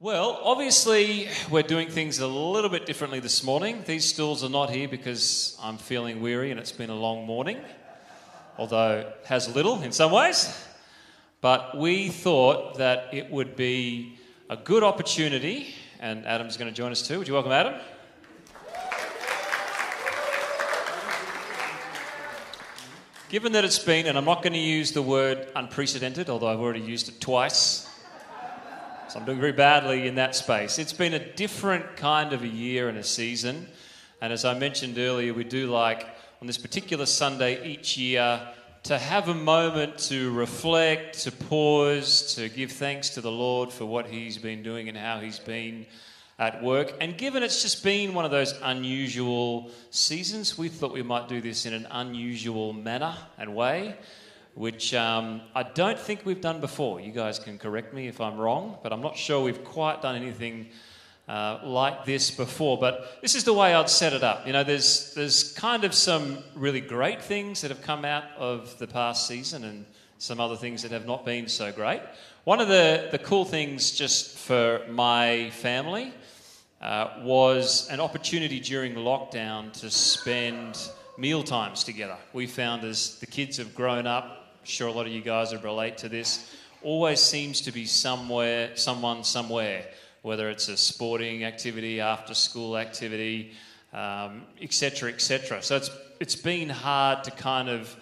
Well, obviously, we're doing things a little bit differently this morning. These stools are not here because I'm feeling weary and it's been a long morning, although it has little in some ways. But we thought that it would be a good opportunity, and Adam's going to join us too. Would you welcome Adam? Given that it's been, and I'm not going to use the word unprecedented, although I've already used it twice, so I'm doing very badly in that space. It's been a different kind of a year and a season. And as I mentioned earlier, we do like on this particular Sunday each year to have a moment to reflect, to pause, to give thanks to the Lord for what He's been doing and how He's been at work. And given it's just been one of those unusual seasons, we thought we might do this in an unusual manner and way, which um, I don't think we've done before. You guys can correct me if I'm wrong, but I'm not sure we've quite done anything. Uh, like this before, but this is the way I'd set it up. You know, there's there's kind of some really great things that have come out of the past season, and some other things that have not been so great. One of the the cool things, just for my family, uh, was an opportunity during lockdown to spend meal times together. We found as the kids have grown up, sure a lot of you guys would relate to this. Always seems to be somewhere, someone somewhere whether it's a sporting activity, after school activity, etc., um, etc. Et so it's, it's been hard to kind of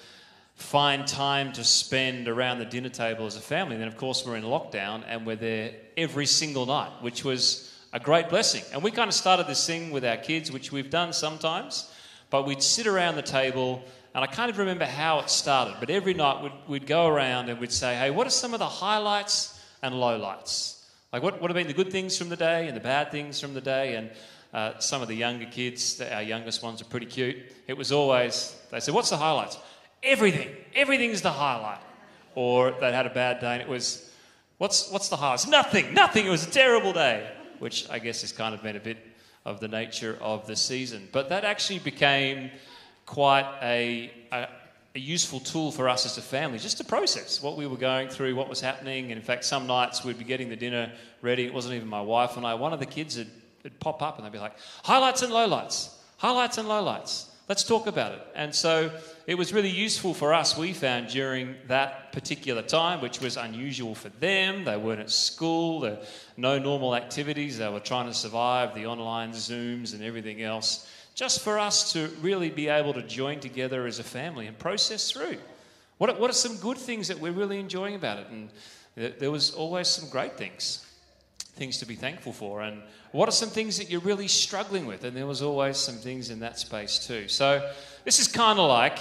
find time to spend around the dinner table as a family. And then, of course, we're in lockdown and we're there every single night, which was a great blessing. And we kind of started this thing with our kids, which we've done sometimes, but we'd sit around the table. And I can't remember how it started, but every night we'd, we'd go around and we'd say, hey, what are some of the highlights and lowlights? Like, what, what have been the good things from the day and the bad things from the day? And uh, some of the younger kids, our youngest ones are pretty cute. It was always, they said, What's the highlights? Everything. Everything's the highlight. Or they had a bad day and it was, What's, what's the highlights? Nothing. Nothing. It was a terrible day, which I guess has kind of been a bit of the nature of the season. But that actually became quite a, a a useful tool for us as a family just to process what we were going through, what was happening. And in fact, some nights we'd be getting the dinner ready. It wasn't even my wife and I. One of the kids would, would pop up and they'd be like, highlights and lowlights, highlights and lowlights. Let's talk about it. And so it was really useful for us, we found, during that particular time, which was unusual for them. They weren't at school, there no normal activities. They were trying to survive the online Zooms and everything else just for us to really be able to join together as a family and process through. What what are some good things that we're really enjoying about it? And there was always some great things, things to be thankful for. And what are some things that you're really struggling with? And there was always some things in that space too. So this is kind of like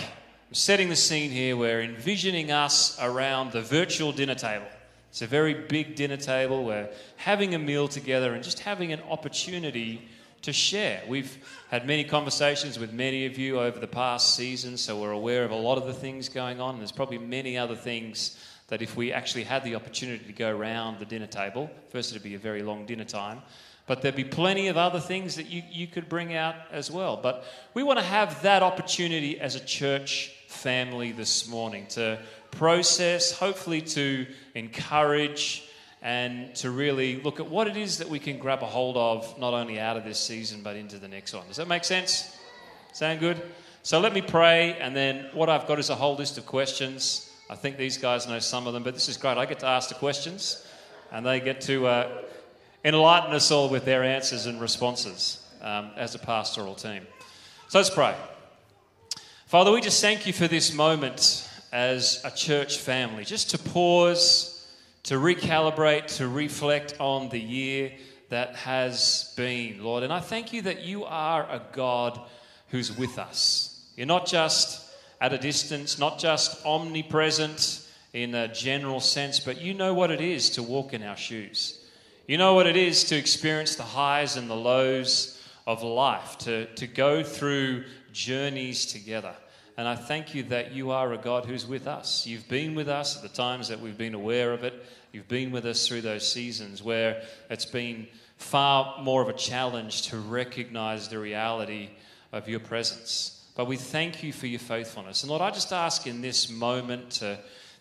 setting the scene here. We're envisioning us around the virtual dinner table. It's a very big dinner table. We're having a meal together and just having an opportunity to share. We've had many conversations with many of you over the past season, so we're aware of a lot of the things going on. There's probably many other things that if we actually had the opportunity to go around the dinner table, first it'd be a very long dinner time, but there'd be plenty of other things that you, you could bring out as well. But we want to have that opportunity as a church family this morning to process, hopefully to encourage and to really look at what it is that we can grab a hold of, not only out of this season, but into the next one. Does that make sense? Sound good? So let me pray, and then what I've got is a whole list of questions. I think these guys know some of them, but this is great. I get to ask the questions, and they get to uh, enlighten us all with their answers and responses um, as a pastoral team. So let's pray. Father, we just thank you for this moment as a church family, just to pause to recalibrate, to reflect on the year that has been, Lord. And I thank you that you are a God who's with us. You're not just at a distance, not just omnipresent in a general sense, but you know what it is to walk in our shoes. You know what it is to experience the highs and the lows of life, to, to go through journeys together. And I thank you that you are a God who's with us. You've been with us at the times that we've been aware of it. You've been with us through those seasons where it's been far more of a challenge to recognize the reality of your presence. But we thank you for your faithfulness. And Lord, I just ask in this moment to,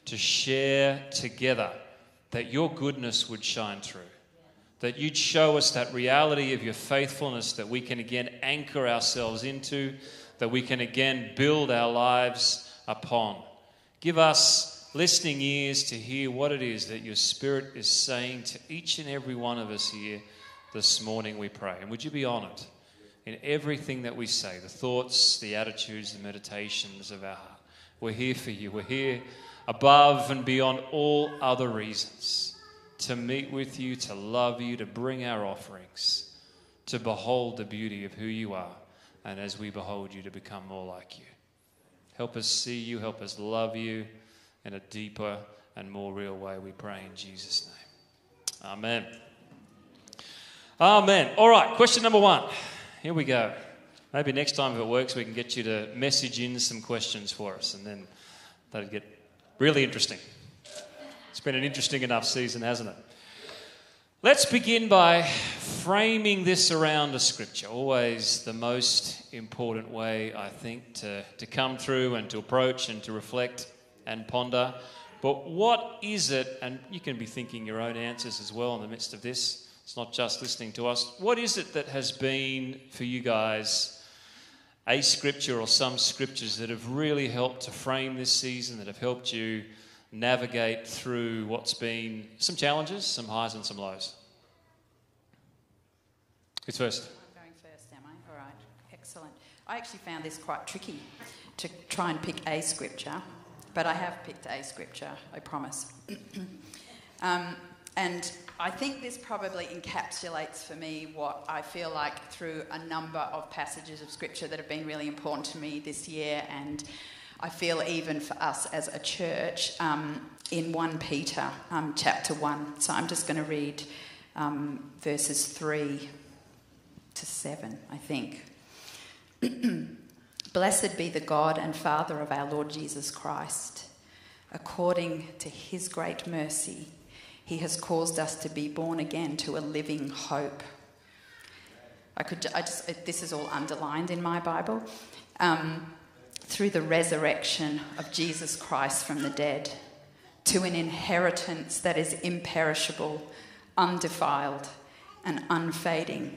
to share together that your goodness would shine through, that you'd show us that reality of your faithfulness that we can again anchor ourselves into, that we can again build our lives upon. Give us listening ears to hear what it is that your Spirit is saying to each and every one of us here this morning, we pray. And would you be honoured in everything that we say, the thoughts, the attitudes, the meditations of our heart? We're here for you. We're here above and beyond all other reasons to meet with you, to love you, to bring our offerings, to behold the beauty of who you are, and as we behold you, to become more like you. Help us see you, help us love you in a deeper and more real way, we pray in Jesus' name. Amen. Amen. All right, question number one. Here we go. Maybe next time, if it works, we can get you to message in some questions for us, and then that'd get really interesting. It's been an interesting enough season, hasn't it? Let's begin by framing this around a scripture. Always the most important way, I think, to, to come through and to approach and to reflect and ponder. But what is it, and you can be thinking your own answers as well in the midst of this, it's not just listening to us. What is it that has been for you guys a scripture or some scriptures that have really helped to frame this season, that have helped you navigate through what's been some challenges, some highs, and some lows? Who's first? I'm going first, am I? All right, excellent. I actually found this quite tricky to try and pick a scripture but I have picked a scripture, I promise. um, and I think this probably encapsulates for me what I feel like through a number of passages of scripture that have been really important to me this year, and I feel even for us as a church um, in 1 Peter um, chapter 1. So I'm just going to read um, verses 3 to 7, I think. Blessed be the God and Father of our Lord Jesus Christ. According to his great mercy, he has caused us to be born again to a living hope. I could, I just, this is all underlined in my Bible. Um, through the resurrection of Jesus Christ from the dead, to an inheritance that is imperishable, undefiled, and unfading,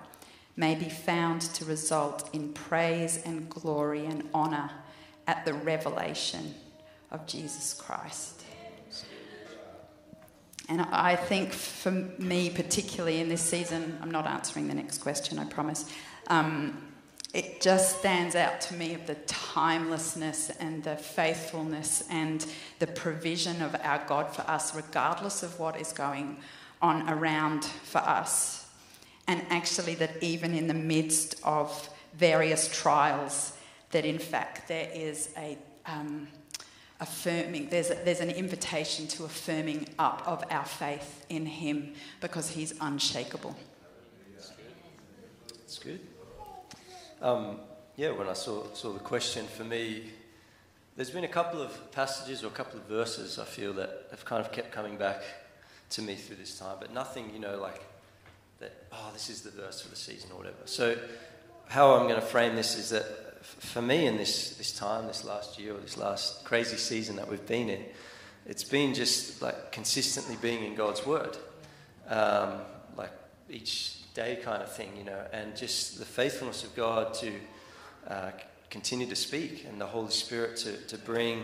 may be found to result in praise and glory and honour at the revelation of Jesus Christ. And I think for me, particularly in this season, I'm not answering the next question, I promise. Um, it just stands out to me of the timelessness and the faithfulness and the provision of our God for us, regardless of what is going on around for us and actually that even in the midst of various trials, that in fact there is a um, affirming, there's, a, there's an invitation to affirming up of our faith in Him because He's unshakable. That's good. Um, yeah, when I saw, saw the question, for me, there's been a couple of passages or a couple of verses I feel that have kind of kept coming back to me through this time, but nothing, you know, like that, oh, this is the verse for the season or whatever. So, how I'm going to frame this is that for me in this, this time, this last year, or this last crazy season that we've been in, it's been just like consistently being in God's Word, um, like each day kind of thing, you know, and just the faithfulness of God to uh, continue to speak and the Holy Spirit to, to bring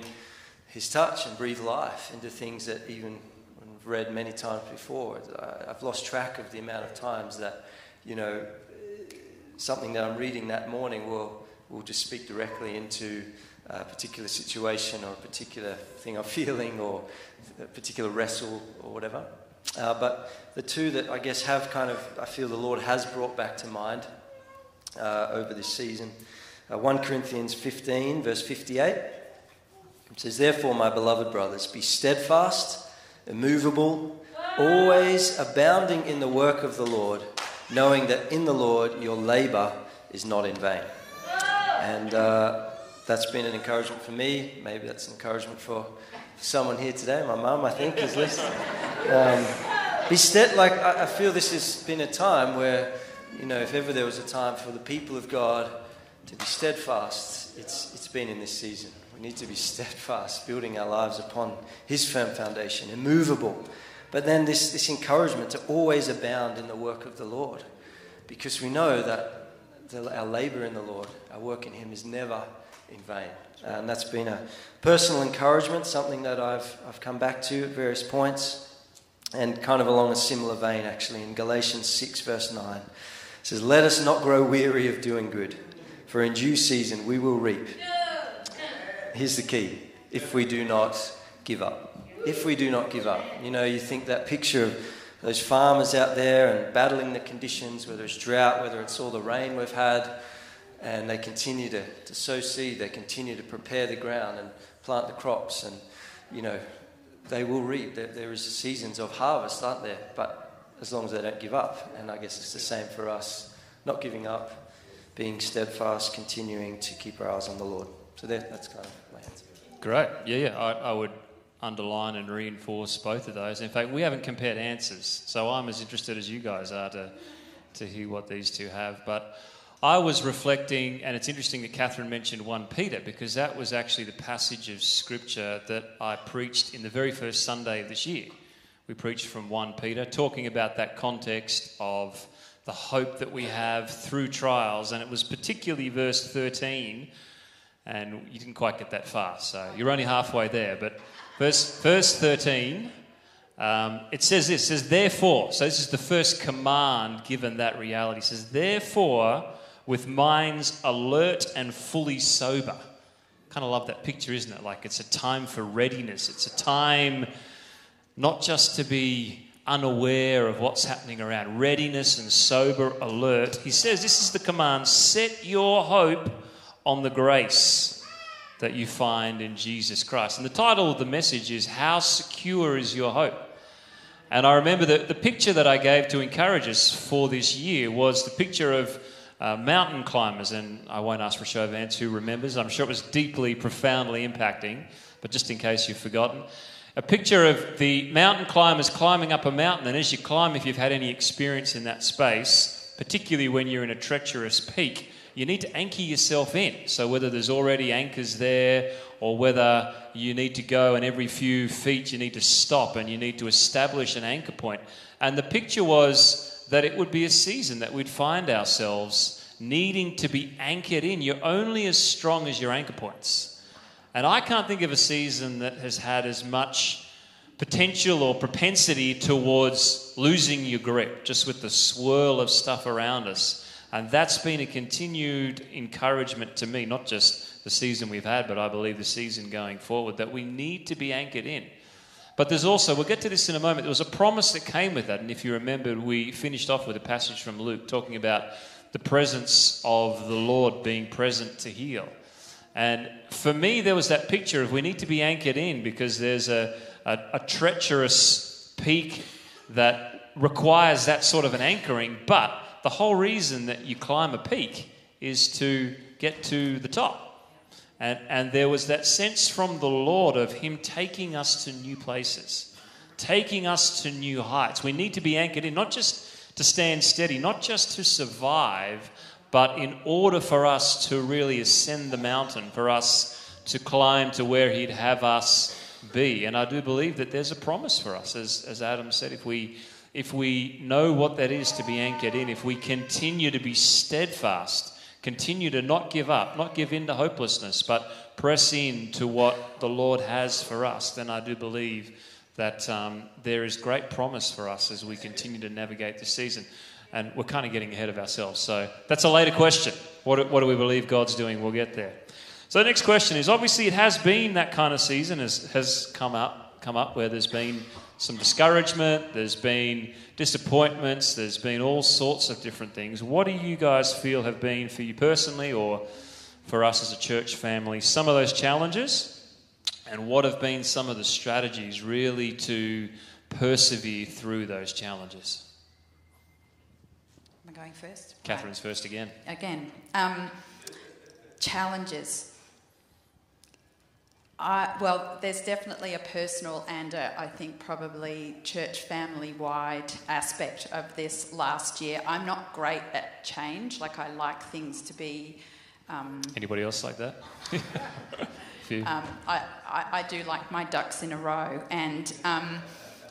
His touch and breathe life into things that even read many times before. I've lost track of the amount of times that, you know, something that I'm reading that morning will, will just speak directly into a particular situation or a particular thing I'm feeling or a particular wrestle or whatever. Uh, but the two that I guess have kind of, I feel the Lord has brought back to mind uh, over this season. Uh, 1 Corinthians 15, verse 58. It says, Therefore, my beloved brothers, be steadfast immovable, always abounding in the work of the Lord, knowing that in the Lord your labor is not in vain. And uh, that's been an encouragement for me. Maybe that's an encouragement for someone here today. My mum, I think, is listening. Um, be stead, like I, I feel this has been a time where, you know, if ever there was a time for the people of God to be steadfast, it's, it's been in this season. We need to be steadfast, building our lives upon His firm foundation, immovable. But then this, this encouragement to always abound in the work of the Lord, because we know that the, our labor in the Lord, our work in Him, is never in vain. And that's been a personal encouragement, something that I've, I've come back to at various points. And kind of along a similar vein, actually, in Galatians 6, verse 9, it says, Let us not grow weary of doing good, for in due season we will reap. Here's the key if we do not give up. If we do not give up. You know, you think that picture of those farmers out there and battling the conditions, whether it's drought, whether it's all the rain we've had, and they continue to, to sow seed, they continue to prepare the ground and plant the crops, and, you know, they will reap. There, there is seasons of harvest, aren't there? But as long as they don't give up. And I guess it's the same for us. Not giving up, being steadfast, continuing to keep our eyes on the Lord. So there, that's kind of my answer. Great. Yeah, yeah. I, I would underline and reinforce both of those. In fact, we haven't compared answers, so I'm as interested as you guys are to, to hear what these two have. But I was reflecting, and it's interesting that Catherine mentioned 1 Peter because that was actually the passage of scripture that I preached in the very first Sunday of this year. We preached from 1 Peter, talking about that context of the hope that we have through trials, and it was particularly verse 13, and you didn't quite get that far, so you're only halfway there. But verse, verse 13, um, it says this, it says, therefore, so this is the first command given that reality. It says, therefore, with minds alert and fully sober. Kind of love that picture, isn't it? Like it's a time for readiness. It's a time not just to be unaware of what's happening around, readiness and sober alert. He says this is the command set your hope on the grace that you find in Jesus Christ. And the title of the message is How Secure is Your Hope? And I remember that the picture that I gave to encourage us for this year was the picture of uh, mountain climbers, and I won't ask for show of hands who remembers. I'm sure it was deeply, profoundly impacting, but just in case you've forgotten. A picture of the mountain climbers climbing up a mountain, and as you climb, if you've had any experience in that space, particularly when you're in a treacherous peak, you need to anchor yourself in. So, whether there's already anchors there, or whether you need to go and every few feet you need to stop and you need to establish an anchor point. And the picture was that it would be a season that we'd find ourselves needing to be anchored in. You're only as strong as your anchor points. And I can't think of a season that has had as much potential or propensity towards losing your grip, just with the swirl of stuff around us. And that's been a continued encouragement to me, not just the season we've had, but I believe the season going forward, that we need to be anchored in. But there's also, we'll get to this in a moment, there was a promise that came with that. And if you remember, we finished off with a passage from Luke talking about the presence of the Lord being present to heal. And for me, there was that picture of we need to be anchored in because there's a, a, a treacherous peak that requires that sort of an anchoring. But the whole reason that you climb a peak is to get to the top. And, and there was that sense from the Lord of Him taking us to new places, taking us to new heights. We need to be anchored in, not just to stand steady, not just to survive, but in order for us to really ascend the mountain, for us to climb to where He'd have us be. And I do believe that there's a promise for us, as, as Adam said, if we, if we know what that is to be anchored in, if we continue to be steadfast Continue to not give up, not give in to hopelessness, but press in to what the Lord has for us. Then I do believe that um, there is great promise for us as we continue to navigate this season. And we're kind of getting ahead of ourselves. So that's a later question. What, what do we believe God's doing? We'll get there. So the next question is obviously it has been that kind of season has, has come up come up where there's been some discouragement, there's been disappointments, there's been all sorts of different things. What do you guys feel have been for you personally or for us as a church family some of those challenges? And what have been some of the strategies really to persevere through those challenges? Am I going first? Right. Catherine's first again. again. Um, challenges. I, well, there's definitely a personal and a, I think probably church family wide aspect of this last year. I'm not great at change. Like, I like things to be. Um, Anybody else like that? Few. um, I, I, I do like my ducks in a row. And um,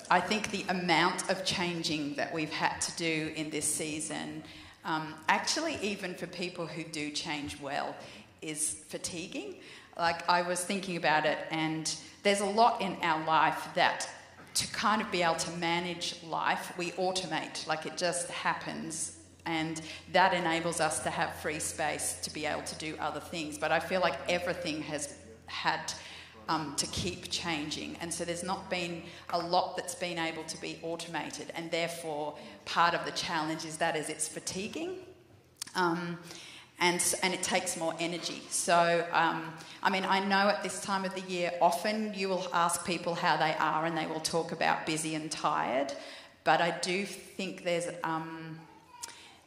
I think the amount of changing that we've had to do in this season, um, actually, even for people who do change well, is fatiguing. Like, I was thinking about it, and there's a lot in our life that to kind of be able to manage life, we automate, like it just happens. And that enables us to have free space to be able to do other things. But I feel like everything has had um, to keep changing. And so there's not been a lot that's been able to be automated. And therefore, part of the challenge is that is it's fatiguing. Um, and, and it takes more energy. So, um, I mean, I know at this time of the year, often you will ask people how they are and they will talk about busy and tired. But I do think there's, um,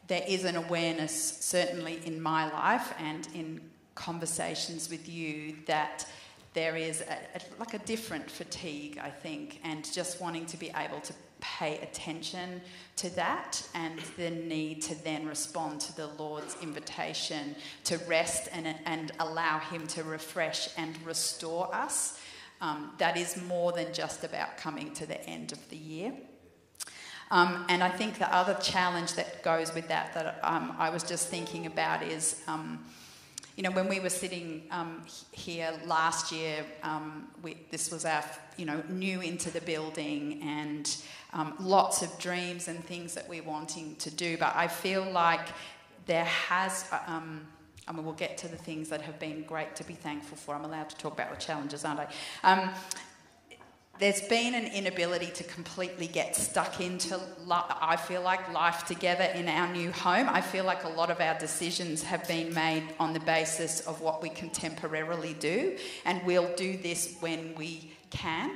there is an awareness, certainly in my life and in conversations with you, that there is a, a, like a different fatigue, I think, and just wanting to be able to pay attention to that and the need to then respond to the Lord's invitation to rest and, and allow Him to refresh and restore us. Um, that is more than just about coming to the end of the year. Um, and I think the other challenge that goes with that that um, I was just thinking about is, um, you know, when we were sitting um, here last year, um, we, this was our, you know, new into the building and um, lots of dreams and things that we're wanting to do. But I feel like there has. uh, Um, I mean, we'll get to the things that have been great to be thankful for. I'm allowed to talk about the challenges, aren't I? Um, there's been an inability to completely get stuck into, I feel like, life together in our new home. I feel like a lot of our decisions have been made on the basis of what we can temporarily do, and we'll do this when we can.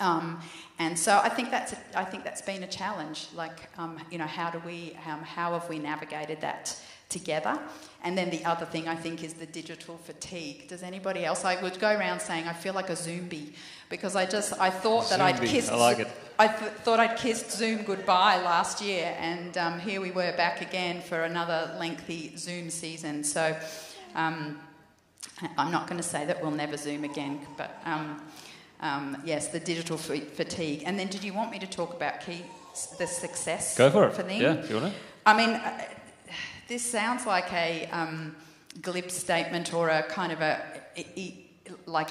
Um, and so I think that's a, I think that's been a challenge. Like, um, you know, how do we um, how have we navigated that together? And then the other thing I think is the digital fatigue. Does anybody else? I would go around saying I feel like a zombie because I just I thought that I'd kissed I like it. I th- thought I'd kissed Zoom goodbye last year, and um, here we were back again for another lengthy Zoom season. So. Um, I'm not going to say that we'll never Zoom again, but um, yes, the digital f- fatigue. And then, did you want me to talk about key the success Go for it. for them? Yeah, if you want to. I mean, uh, this sounds like a um, glib statement or a kind of a like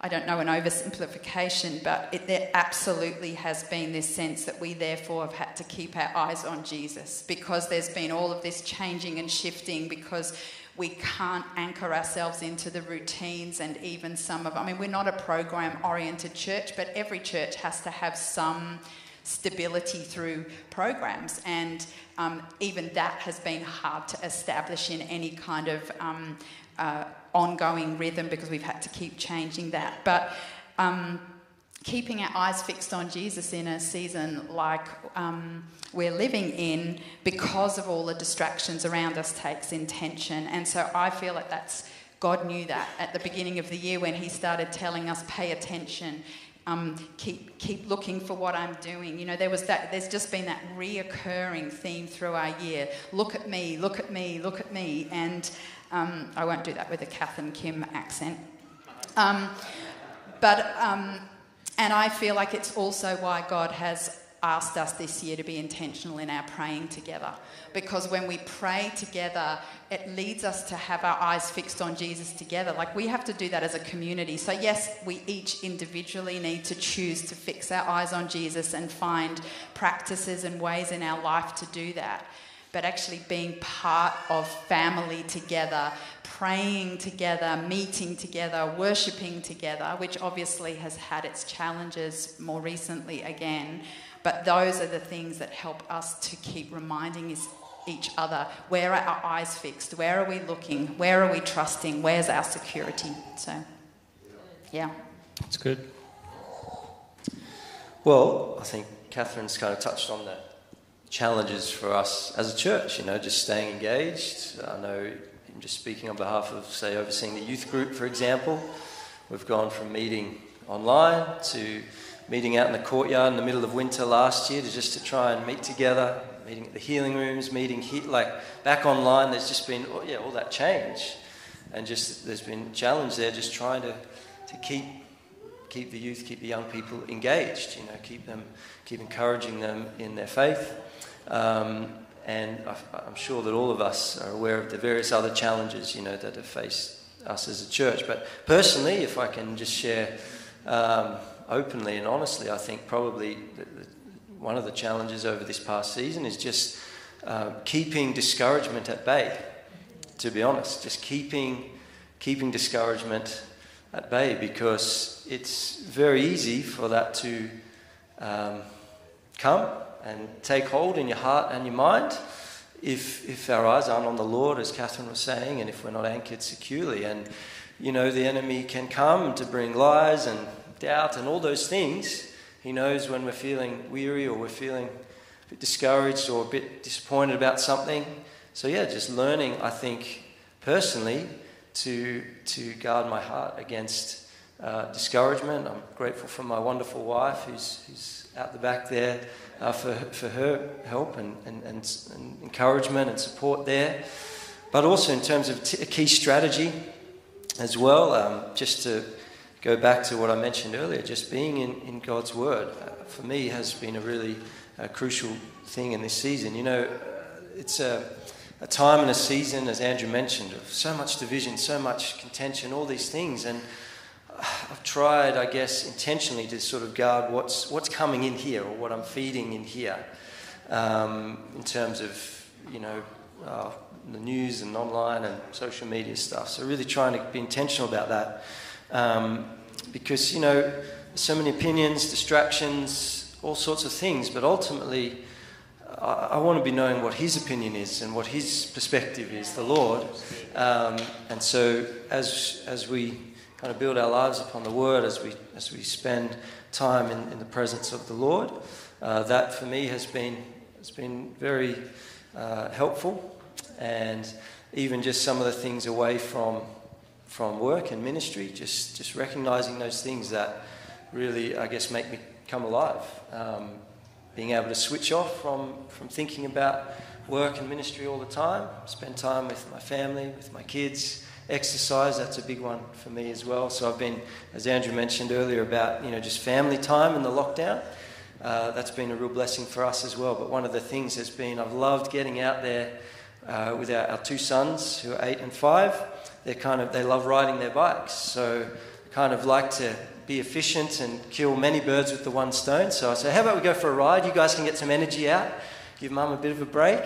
I don't know an oversimplification, but it, there absolutely has been this sense that we therefore have had to keep our eyes on Jesus because there's been all of this changing and shifting because we can't anchor ourselves into the routines and even some of I mean we're not a program oriented church but every church has to have some stability through programs. And um, even that has been hard to establish in any kind of um, uh, ongoing rhythm because we've had to keep changing that. But um, keeping our eyes fixed on Jesus in a season like um, we're living in because of all the distractions around us takes intention. And so I feel like that's God knew that at the beginning of the year when He started telling us, pay attention. Um, keep keep looking for what I'm doing. You know, there was that. There's just been that reoccurring theme through our year. Look at me, look at me, look at me. And um, I won't do that with a Kath and Kim accent. Um, but um, and I feel like it's also why God has asked us this year to be intentional in our praying together. Because when we pray together, it leads us to have our eyes fixed on Jesus together. Like we have to do that as a community. So, yes, we each individually need to choose to fix our eyes on Jesus and find practices and ways in our life to do that. But actually, being part of family together, praying together, meeting together, worshipping together, which obviously has had its challenges more recently again. But those are the things that help us to keep reminding is each other where are our eyes fixed? Where are we looking? Where are we trusting? Where's our security? So, yeah. That's good. Well, I think Catherine's kind of touched on the challenges for us as a church, you know, just staying engaged. I know I'm just speaking on behalf of, say, overseeing the youth group, for example. We've gone from meeting online to meeting out in the courtyard in the middle of winter last year to just to try and meet together, meeting at the healing rooms, meeting he- like back online. There's just been oh, yeah all that change, and just there's been challenge there, just trying to to keep keep the youth, keep the young people engaged. You know, keep them keep encouraging them in their faith. Um, and I'm sure that all of us are aware of the various other challenges, you know, that have faced us as a church. But personally, if I can just share um, openly and honestly, I think probably the, the, one of the challenges over this past season is just uh, keeping discouragement at bay. To be honest, just keeping keeping discouragement at bay because it's very easy for that to um, come and take hold in your heart and your mind if, if our eyes aren't on the Lord, as Catherine was saying, and if we're not anchored securely. And, you know, the enemy can come to bring lies and doubt and all those things. He knows when we're feeling weary or we're feeling a bit discouraged or a bit disappointed about something. So, yeah, just learning, I think, personally, to, to guard my heart against uh, discouragement. I'm grateful for my wonderful wife who's, who's out the back there uh, for, for her help and, and, and, and encouragement and support there. But also in terms of t- a key strategy as well, um, just to go back to what I mentioned earlier, just being in, in God's Word, uh, for me, has been a really uh, crucial thing in this season. You know, uh, it's a, a time and a season, as Andrew mentioned, of so much division, so much contention, all these things. And I've tried, I guess, intentionally to sort of guard what's, what's coming in here or what I'm feeding in here um, in terms of, you know, uh, the news and online and social media stuff. So, really trying to be intentional about that um, because, you know, so many opinions, distractions, all sorts of things, but ultimately, I, I want to be knowing what his opinion is and what his perspective is, the Lord. Um, and so, as, as we kind of build our lives upon the Word as we, as we spend time in, in the presence of the Lord. Uh, that for me has been, has been very uh, helpful. And even just some of the things away from, from work and ministry, just, just recognizing those things that really, I guess, make me come alive. Um, being able to switch off from, from thinking about work and ministry all the time, spend time with my family, with my kids, exercise that's a big one for me as well. So i've been as andrew mentioned earlier about you know just family time in the lockdown. Uh, that's been a real blessing for us as well. But one of the things has been i've loved getting out there uh, with our, our, two sons who are eight and five. They're kind of they love riding their bikes. So kind of like to be efficient and kill many birds with the one stone. So i say how about we go for a ride? You guys can get some energy out. Give mum a bit of a break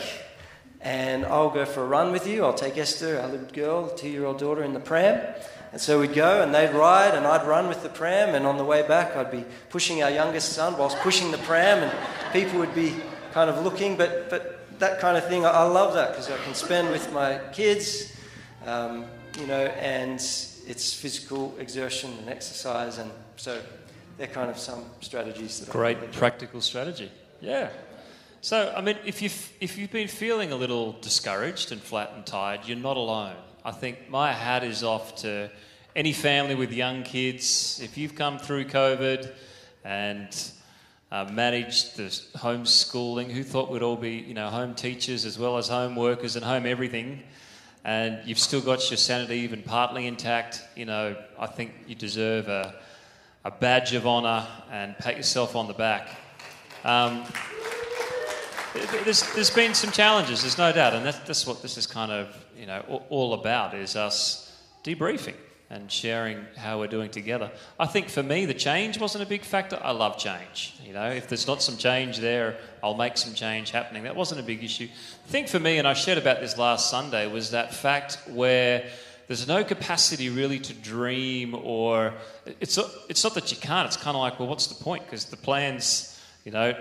and I'll go for a run with you. I'll take Esther, our little girl, two year old daughter, in the pram. And so we'd go and they'd ride and I'd run with the pram. And on the way back, I'd be pushing our youngest son whilst pushing the pram, and people would be kind of looking. But, but that kind of thing, I, I love that because I can spend with my kids, um, you know, and it's physical exertion and exercise. And so they're kind of some strategies that Great practical strategy. Yeah. So, I mean, if you've, if you've been feeling a little discouraged and flat and tired, you're not alone. I think my hat is off to any family with young kids. If you've come through COVID and uh, managed the homeschooling, who thought we'd all be, you know, home teachers as well as home workers and home everything, and you've still got your sanity even partly intact, you know, I think you deserve a, a badge of honour and pat yourself on the back. Um, there's, there's been some challenges, there's no doubt, and that's, that's what this is kind of you know all about is us debriefing and sharing how we're doing together. I think for me, the change wasn't a big factor. I love change. You know, if there's not some change there, I'll make some change happening. That wasn't a big issue. The thing for me, and I shared about this last Sunday, was that fact where there's no capacity really to dream or it's it's not that you can't. It's kind of like, well, what's the point? Because the plans, you know,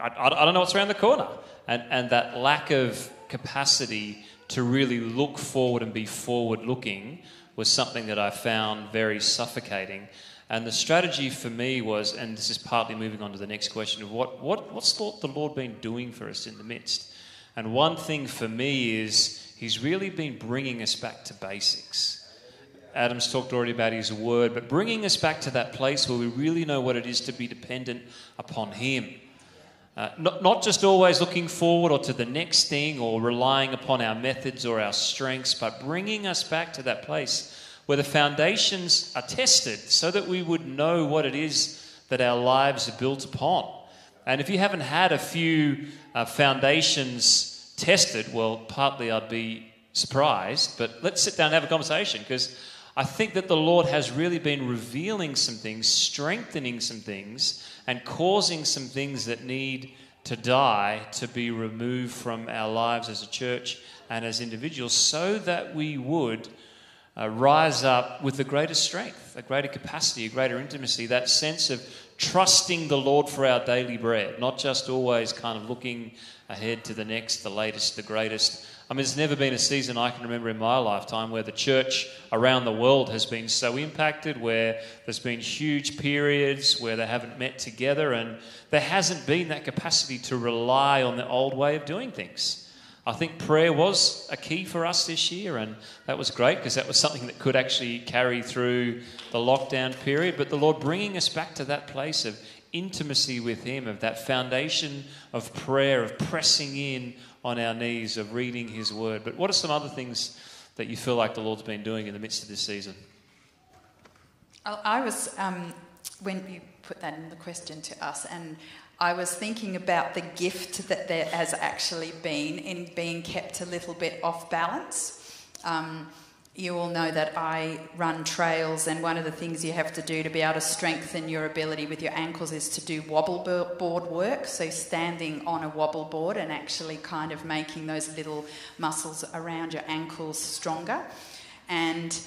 I, I don't know what's around the corner. And, and that lack of capacity to really look forward and be forward looking was something that I found very suffocating. And the strategy for me was, and this is partly moving on to the next question of what, what what's the Lord been doing for us in the midst? And one thing for me is He's really been bringing us back to basics. Adam's talked already about his word, but bringing us back to that place where we really know what it is to be dependent upon Him. Uh, not, not just always looking forward or to the next thing or relying upon our methods or our strengths, but bringing us back to that place where the foundations are tested so that we would know what it is that our lives are built upon. And if you haven't had a few uh, foundations tested, well, partly I'd be surprised, but let's sit down and have a conversation because I think that the Lord has really been revealing some things, strengthening some things, and causing some things that need to die to be removed from our lives as a church and as individuals so that we would uh, rise up with a greater strength, a greater capacity, a greater intimacy, that sense of trusting the Lord for our daily bread, not just always kind of looking ahead to the next, the latest, the greatest, I mean, there's never been a season I can remember in my lifetime where the church around the world has been so impacted, where there's been huge periods where they haven't met together, and there hasn't been that capacity to rely on the old way of doing things. I think prayer was a key for us this year, and that was great because that was something that could actually carry through the lockdown period. But the Lord bringing us back to that place of intimacy with Him, of that foundation of prayer, of pressing in on our knees of reading His Word. But what are some other things that you feel like the Lord's been doing in the midst of this season? I was, um, when you put that in the question to us, and I was thinking about the gift that there has actually been in being kept a little bit off balance. Um, you all know that I run trails, and one of the things you have to do to be able to strengthen your ability with your ankles is to do wobble board work. So, standing on a wobble board and actually kind of making those little muscles around your ankles stronger. And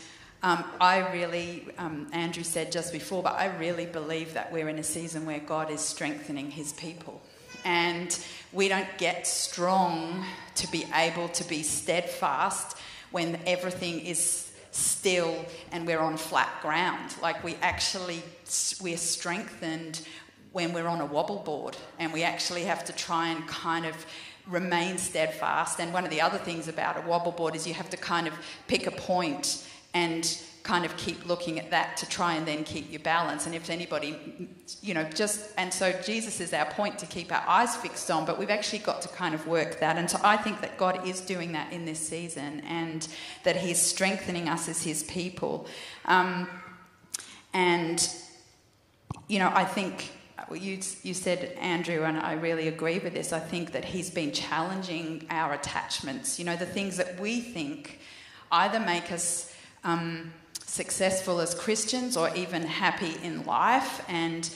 um, I really, um, Andrew said just before, but I really believe that we're in a season where God is strengthening his people. And we don't get strong to be able to be steadfast when everything is still and we're on flat ground. Like we actually, we're strengthened when we're on a wobble board and we actually have to try and kind of remain steadfast. And one of the other things about a wobble board is you have to kind of pick a point and kind of keep looking at that to try and then keep your balance. And if anybody, you know, just, and so Jesus is our point to keep our eyes fixed on, but we've actually got to kind of work that. And so I think that God is doing that in this season and that He's strengthening us as His people. Um, and, you know, I think. You, you said, Andrew, and I really agree with this. I think that he's been challenging our attachments. You know, the things that we think either make us um, successful as Christians or even happy in life, and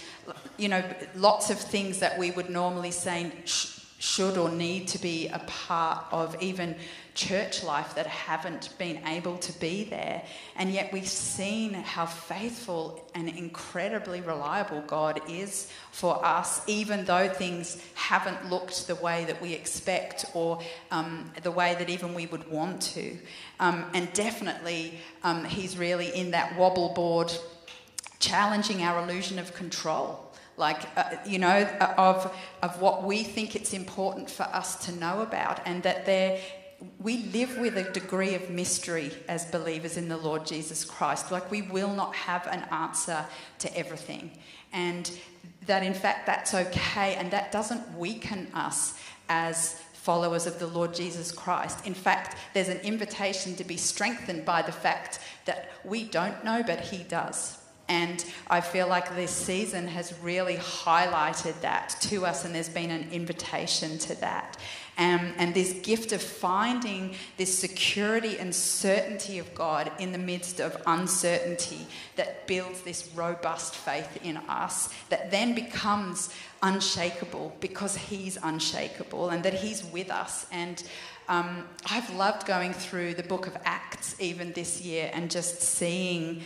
you know, lots of things that we would normally say should or need to be a part of even church life that haven't been able to be there. And yet we've seen how faithful and incredibly reliable God is for us, even though things haven't looked the way that we expect or um, the way that even we would want to. Um, and definitely, um, He's really in that wobble board challenging our illusion of control like uh, you know of of what we think it's important for us to know about and that there we live with a degree of mystery as believers in the Lord Jesus Christ. Like we will not have an answer to everything. And that in fact that's okay and that doesn't weaken us as followers of the Lord Jesus Christ. In fact, there's an invitation to be strengthened by the fact that we don't know, but He does. And I feel like this season has really highlighted that to us, and there's been an invitation to that. Um, and this gift of finding this security and certainty of God in the midst of uncertainty that builds this robust faith in us that then becomes unshakable because He's unshakable and that He's with us. And um, I've loved going through the book of Acts even this year and just seeing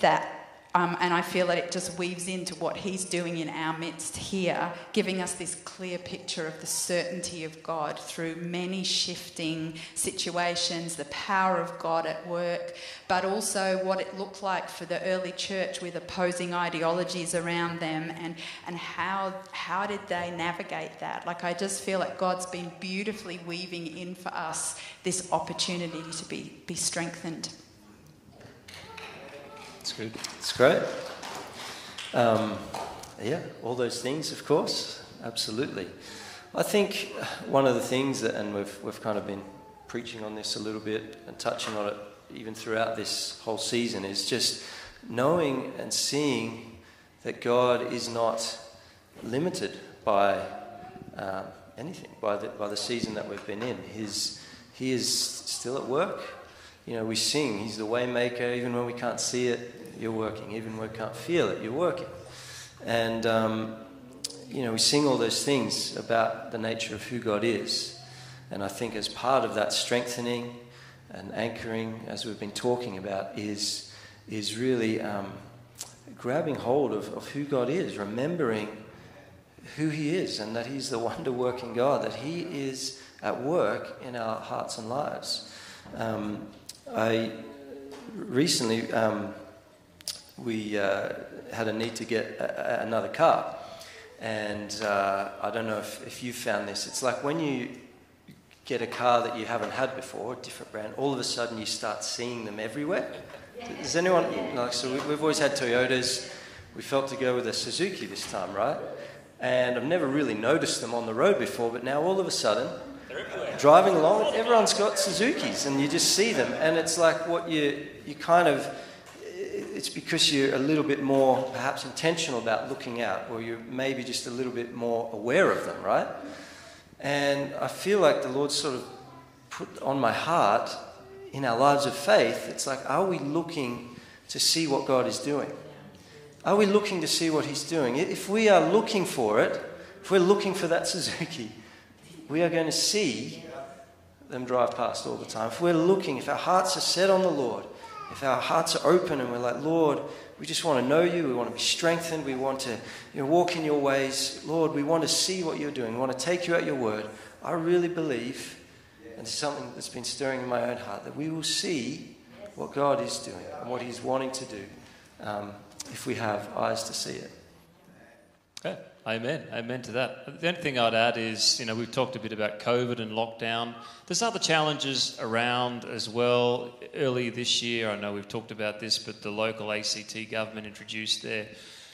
that Um, and I feel that it just weaves into what he's doing in our midst here, giving us this clear picture of the certainty of God through many shifting situations, the power of God at work, but also what it looked like for the early church with opposing ideologies around them and, and how, how did they navigate that. Like, I just feel like God's been beautifully weaving in for us this opportunity to be, be strengthened. That's good. It's great. Um, yeah, all those things, of course, absolutely. I think one of the things that, and we've, we've kind of been preaching on this a little bit and touching on it even throughout this whole season, is just knowing and seeing that God is not limited by um, anything, by the, by the season that we've been in. His, he is still at work. You know, we sing, He's the waymaker, even when we can't see it, you're working. Even we can't feel it, you're working. And, um, you know, we sing all those things about the nature of who God is. And I think as part of that strengthening and anchoring, as we've been talking about, is, is really um, grabbing hold of, of who God is, remembering who He is, and that He's the wonder working God, that He is at work in our hearts and lives. Um, I recently um, we uh, had a need to get a, a, another car. And uh, I don't know if, if you found this. It's like when you get a car that you haven't had before, a different brand, all of a sudden you start seeing them everywhere. Does anyone, like, so we, we've always had Toyotas. We felt to go with a Suzuki this time, right? And I've never really noticed them on the road before, but now all of a sudden, driving along, everyone's got Suzuki's and you just see them. And it's like what you, you kind of, it's because you're a little bit more perhaps intentional about looking out, or you're maybe just a little bit more aware of them, right? And I feel like the Lord sort of put on my heart in our lives of faith, it's like, are we looking to see what God is doing? Are we looking to see what He's doing? If we are looking for it, if we're looking for that Suzuki, we are going to see them drive past all the time. If we're looking, if our hearts are set on the Lord, if our hearts are open and we're like, Lord, we just want to know you, we want to be strengthened, we want to you know, walk in your ways, Lord, we want to see what you're doing, we want to take you at your word. I really believe, and something that's been stirring in my own heart, that we will see what God is doing and what He's wanting to do um, if we have eyes to see it. Okay. Amen. Amen to that. The only thing I'd add is, you know, we've talked a bit about COVID and lockdown. There's other challenges around as well. Early this year, I know we've talked about this, but the local ACT government introduced their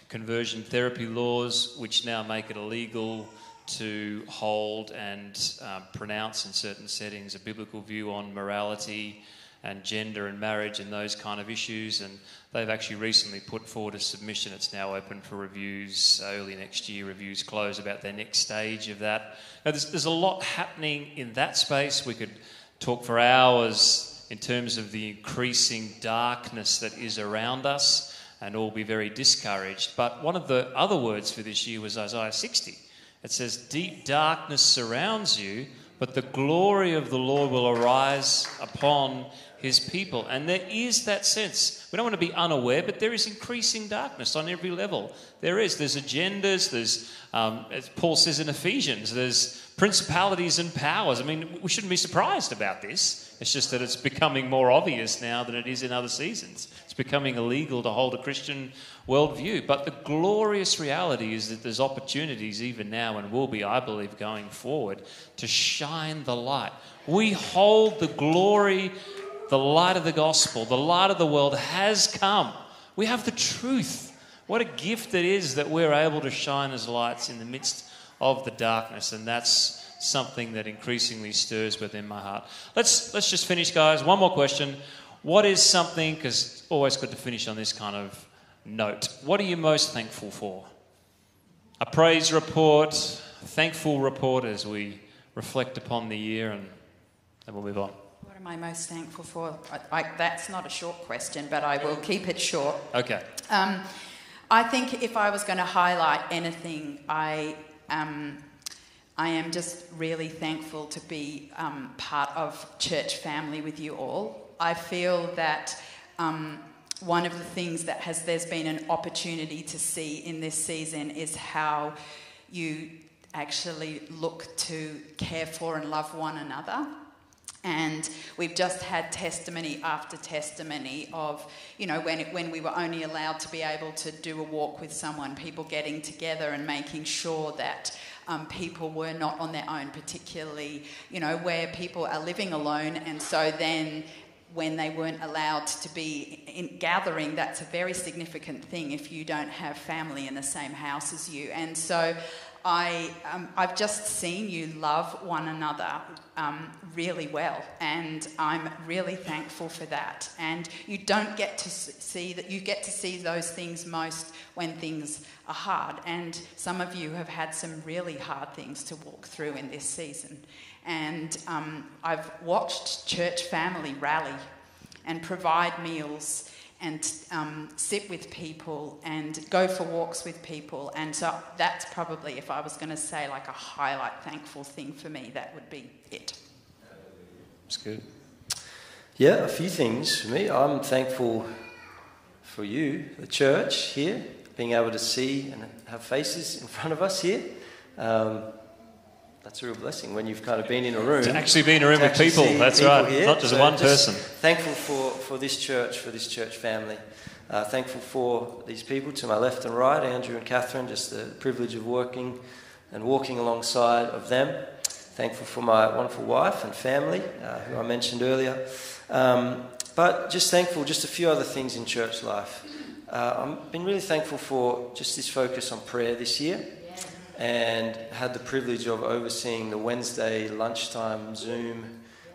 conversion therapy laws, which now make it illegal to hold and um, pronounce in certain settings a biblical view on morality and gender and marriage and those kind of issues. And they've actually recently put forward a submission. It's now open for reviews early next year. Reviews close about their next stage of that. Now, there's, there's a lot happening in that space. We could talk for hours in terms of the increasing darkness that is around us and all be very discouraged. But one of the other words for this year was Isaiah 60. It says, Deep darkness surrounds you, but the glory of the Lord will arise upon his people. And there is that sense. We don't want to be unaware, but there is increasing darkness on every level. There is. There's agendas. There's, um, as Paul says in Ephesians, there's principalities and powers. I mean, we shouldn't be surprised about this. It's just that it's becoming more obvious now than it is in other seasons. It's becoming illegal to hold a Christian worldview. But the glorious reality is that there's opportunities even now and will be, I believe, going forward to shine the light. We hold the glory the light of the gospel, the light of the world has come. We have the truth. What a gift it is that we're able to shine as lights in the midst of the darkness, and that's something that increasingly stirs within my heart. Let's let's just finish, guys. One more question. What is something? Because it's always good to finish on this kind of note. What are you most thankful for? A praise report, thankful report as we reflect upon the year, and then we'll move on am I most thankful for? I, I, that's not a short question, but I will keep it short. Okay. Um, I think if I was going to highlight anything, I, um, I am just really thankful to be um, part of church family with you all. I feel that um, one of the things that has there's been an opportunity to see in this season is how you actually look to care for and love one another. And we've just had testimony after testimony of, you know, when, when we were only allowed to be able to do a walk with someone, people getting together and making sure that um, people were not on their own, particularly, you know, where people are living alone. And so then when they weren't allowed to be in gathering, that's a very significant thing if you don't have family in the same house as you. And so I, um, I've just seen you love one another um, really well, and I'm really thankful for that. And you don't get to see that, you get to see those things most when things are hard. And some of you have had some really hard things to walk through in this season. And um, I've watched church family rally and provide meals and um, sit with people and go for walks with people. And so that's probably, if I was going to say like a highlight, thankful thing for me, that would be it. It's good. Yeah, a few things for me. I'm thankful for you, the church here, being able to see and have faces in front of us here. Um, that's a real blessing when you've kind of been in a room. To actually be in a room with people, that's people right. Here. Not just so one just person. Thankful for, for this church, for this church family. Uh, thankful for these people to my left and right, Andrew and Catherine, just the privilege of working and walking alongside of them. Thankful for my wonderful wife and family, uh, who I mentioned earlier. Um, but just thankful, just a few other things in church life. Uh, I've been really thankful for just this focus on prayer this year and had the privilege of overseeing the Wednesday lunchtime Zoom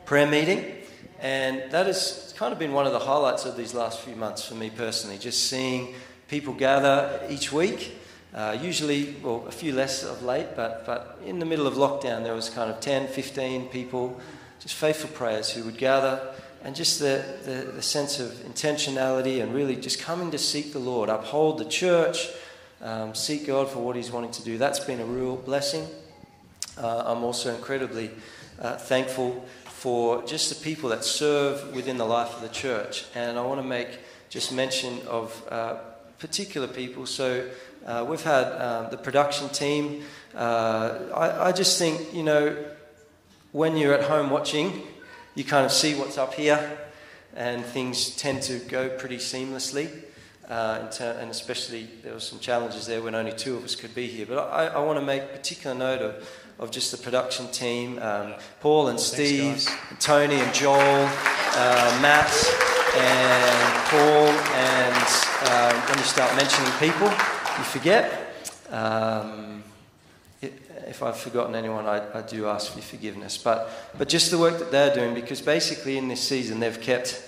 prayer meeting. And that has kind of been one of the highlights of these last few months for me personally, just seeing people gather each week. Uh, usually, well, a few less of late, but, but in the middle of lockdown, there was kind of 10, 15 people, just faithful prayers who would gather, and just the, the, the sense of intentionality and really just coming to seek the Lord, uphold the church, um, seek God for what He's wanting to do. That's been a real blessing. Uh, I'm also incredibly uh, thankful for just the people that serve within the life of the church. And I want to make just mention of uh, particular people. So uh, we've had um, the production team. Uh, I, I just think, you know, when you're at home watching, you kind of see what's up here, and things tend to go pretty seamlessly. Uh, and especially there were some challenges there when only two of us could be here. But I, I want to make particular note of, of just the production team um, Paul and Steve, Thanks, and Tony and Joel, uh, Matt and Paul. And um, when you start mentioning people, you forget. Um, if I've forgotten anyone, I, I, do ask for your forgiveness. But, but just the work that they're doing, because basically in this season they've kept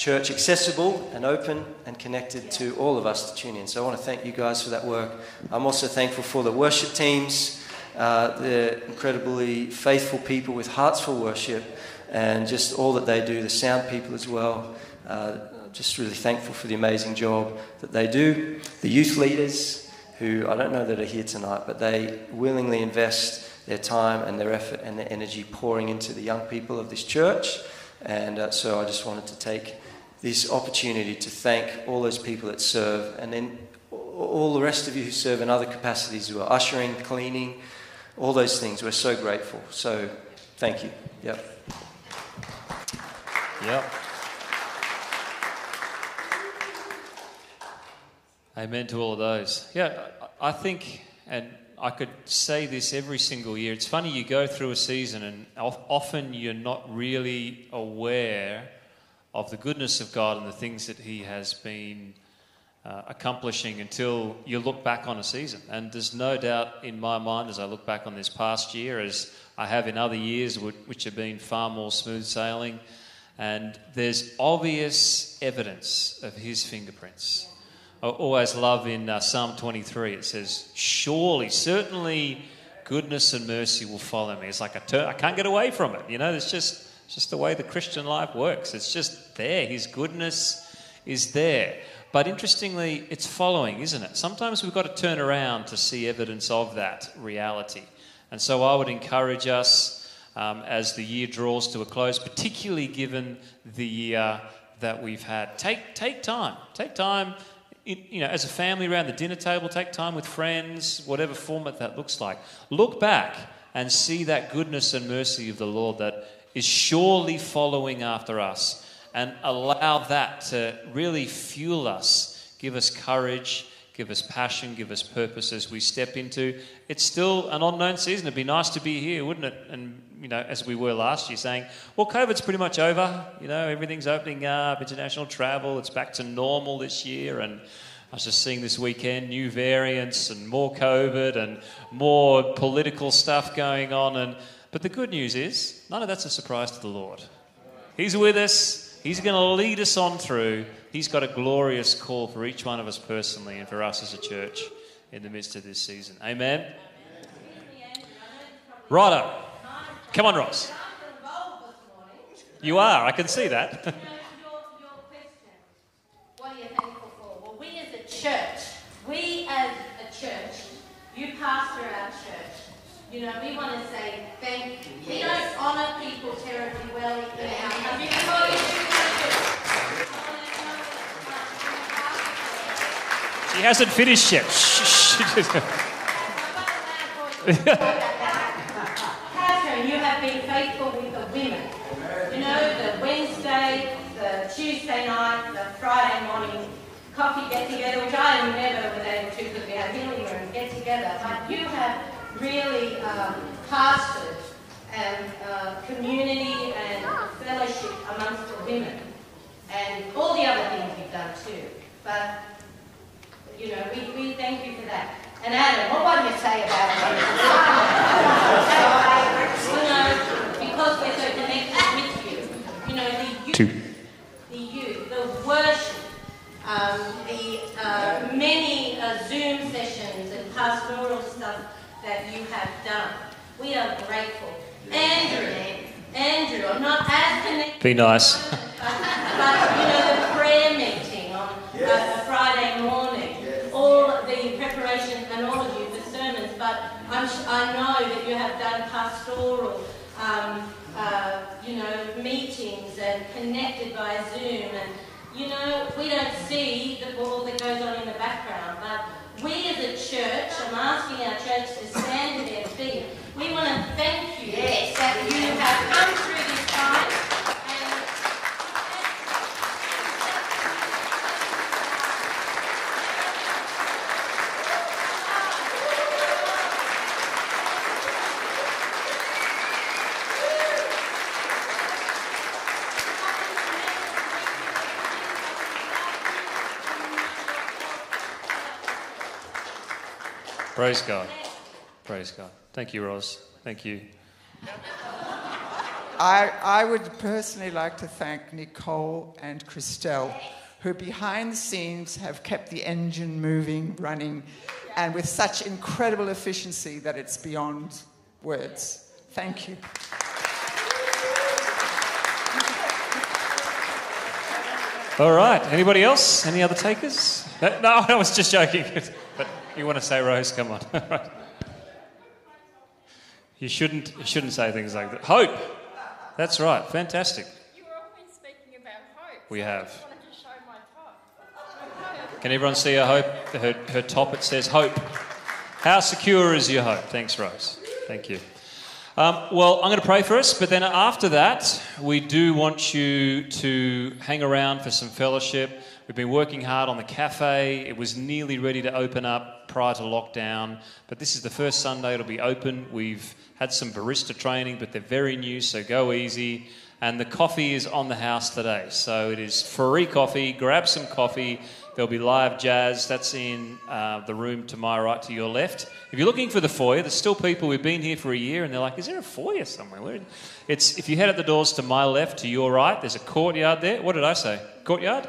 church accessible and open and connected to all of us to tune in. So I want to thank you guys for that work. I'm also thankful for the worship teams, uh, the incredibly faithful people with hearts for worship, and just all that they do, the sound people as well. Uh, just really thankful for the amazing job that they do. The youth leaders, who I don't know that are here tonight, but they willingly invest their time and their effort and their energy pouring into the young people of this church. And uh, so I just wanted to take this opportunity to thank all those people that serve and then all the rest of you who serve in other capacities who are ushering, cleaning, all those things. We're so grateful. So thank you. Yep. Yep. Amen to all of those. Yeah, I think, and I could say this every single year. It's funny, you go through a season, and often you're not really aware of the goodness of God and the things that He has been uh, accomplishing until you look back on a season. And there's no doubt in my mind as I look back on this past year, as I have in other years, which have been far more smooth sailing, and there's obvious evidence of His fingerprints. I always love in uh, Psalm 23, it says, Surely, certainly goodness and mercy will follow me. It's like a ter- I can't get away from it. You know, it's just just the way the Christian life works. It's just there. His goodness is there. But interestingly, it's following, isn't it? Sometimes we've got to turn around to see evidence of that reality. And so I would encourage us um, as the year draws to a close, particularly given the, year that we've had. Take, take time. Take time, you know, as a family around the dinner table, take time with friends, whatever format that looks like. Look back and see that goodness and mercy of the Lord that is surely following after us and allow that to really fuel us, give us courage, give us passion, give us purpose as we step into. It's still an unknown season. It'd be nice to be here, wouldn't it? And you know, as we were last year, saying, "Well, COVID's pretty much over. You know, everything's opening up. International travel, it's back to normal this year." And I was just seeing this weekend new variants and more COVID and more political stuff going on. And but the good news is, none of that's a surprise to the Lord. He's with us. He's going to lead us on through. He's got a glorious call for each one of us personally and for us as a church in the midst of this season. Amen. Righto. Come on, Ross. You are. I can see that. What are you thankful for? Well, we as a church, we as a church, you pastor our church. You know, we want to say thank you. We don't honour people terribly well in our country. She hasn't finished yet. Shh, shh. Catherine, you have been faithful with the women. You know, the Wednesday, the Tuesday night, the Friday morning coffee get together, which I never was able to because we had healing room get together. But you have really um, pastored and uh, community and fellowship amongst the women, and all the other things you've done too. But you know, we, we thank you for that. And Adam, what do you say about it? you know, because we're so connected with you, you know, the youth, Two. the youth, the worship, um, the uh, many uh, Zoom sessions and pastoral stuff that you have done. We are grateful. Andrew, Andrew, I'm not as connected. Be nice. But, but you know, the prayer meeting on uh, a Friday morning, all the preparation and all of you for sermons, but I'm, s- I know that you have done pastoral, um, uh, you know, meetings and connected by Zoom and, you know, we don't see the all that goes on in the background, but we as a church, I'm asking our church to stand to their feet. We want to thank you that you have come through this time and Praise God. Praise God. Thank you, Ross. Thank you. I, I would personally like to thank Nicole and Christelle, who behind the scenes have kept the engine moving, running, and with such incredible efficiency that it's beyond words. Thank you. All right. Anybody else? Any other takers? No, no, I was just joking. But you want to say, Rose? Come on. Right. You shouldn't. You shouldn't say things like that. Hope. That's right. Fantastic. You were always speaking about hope. We so have. I just wanted to show my top. Can everyone see her hope? Her, her top it says hope. How secure is your hope? Thanks, Rose. Thank you. Um, well, I'm going to pray for us, but then after that, we do want you to hang around for some fellowship. We've been working hard on the cafe. It was nearly ready to open up prior to lockdown, but this is the first Sunday it'll be open. We've had some barista training, but they're very new, so go easy. And the coffee is on the house today, so it is free coffee. Grab some coffee. There'll be live jazz. That's in uh, the room to my right, to your left. If you're looking for the foyer, there's still people who've been here for a year and they're like, "Is there a foyer somewhere?" Where? It's if you head at the doors to my left, to your right. There's a courtyard there. What did I say? Courtyard?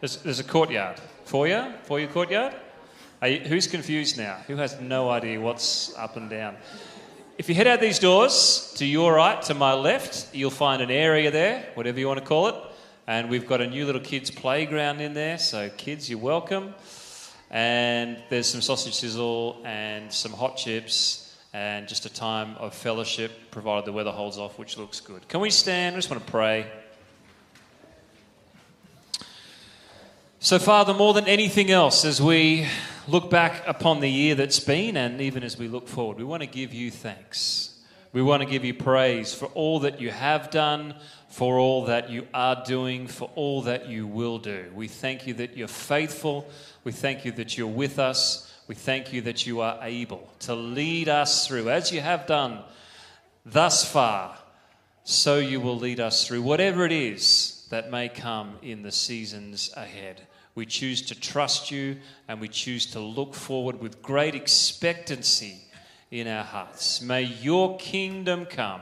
There's, there's a courtyard. Foyer? Foyer courtyard? You, who's confused now? Who has no idea what's up and down? If you head out these doors to your right, to my left, you'll find an area there, whatever you want to call it. And we've got a new little kids' playground in there. So, kids, you're welcome. And there's some sausage sizzle and some hot chips and just a time of fellowship, provided the weather holds off, which looks good. Can we stand? I just want to pray. So, Father, more than anything else, as we look back upon the year that's been, and even as we look forward, we want to give you thanks. We want to give you praise for all that you have done, for all that you are doing, for all that you will do. We thank you that you're faithful. We thank you that you're with us. We thank you that you are able to lead us through, as you have done thus far, so you will lead us through whatever it is that may come in the seasons ahead. We choose to trust you and we choose to look forward with great expectancy in our hearts. May your kingdom come.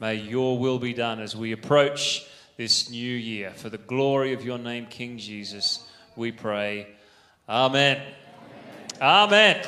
May your will be done as we approach this new year. For the glory of your name, King Jesus, we pray. Amen. Amen. Amen.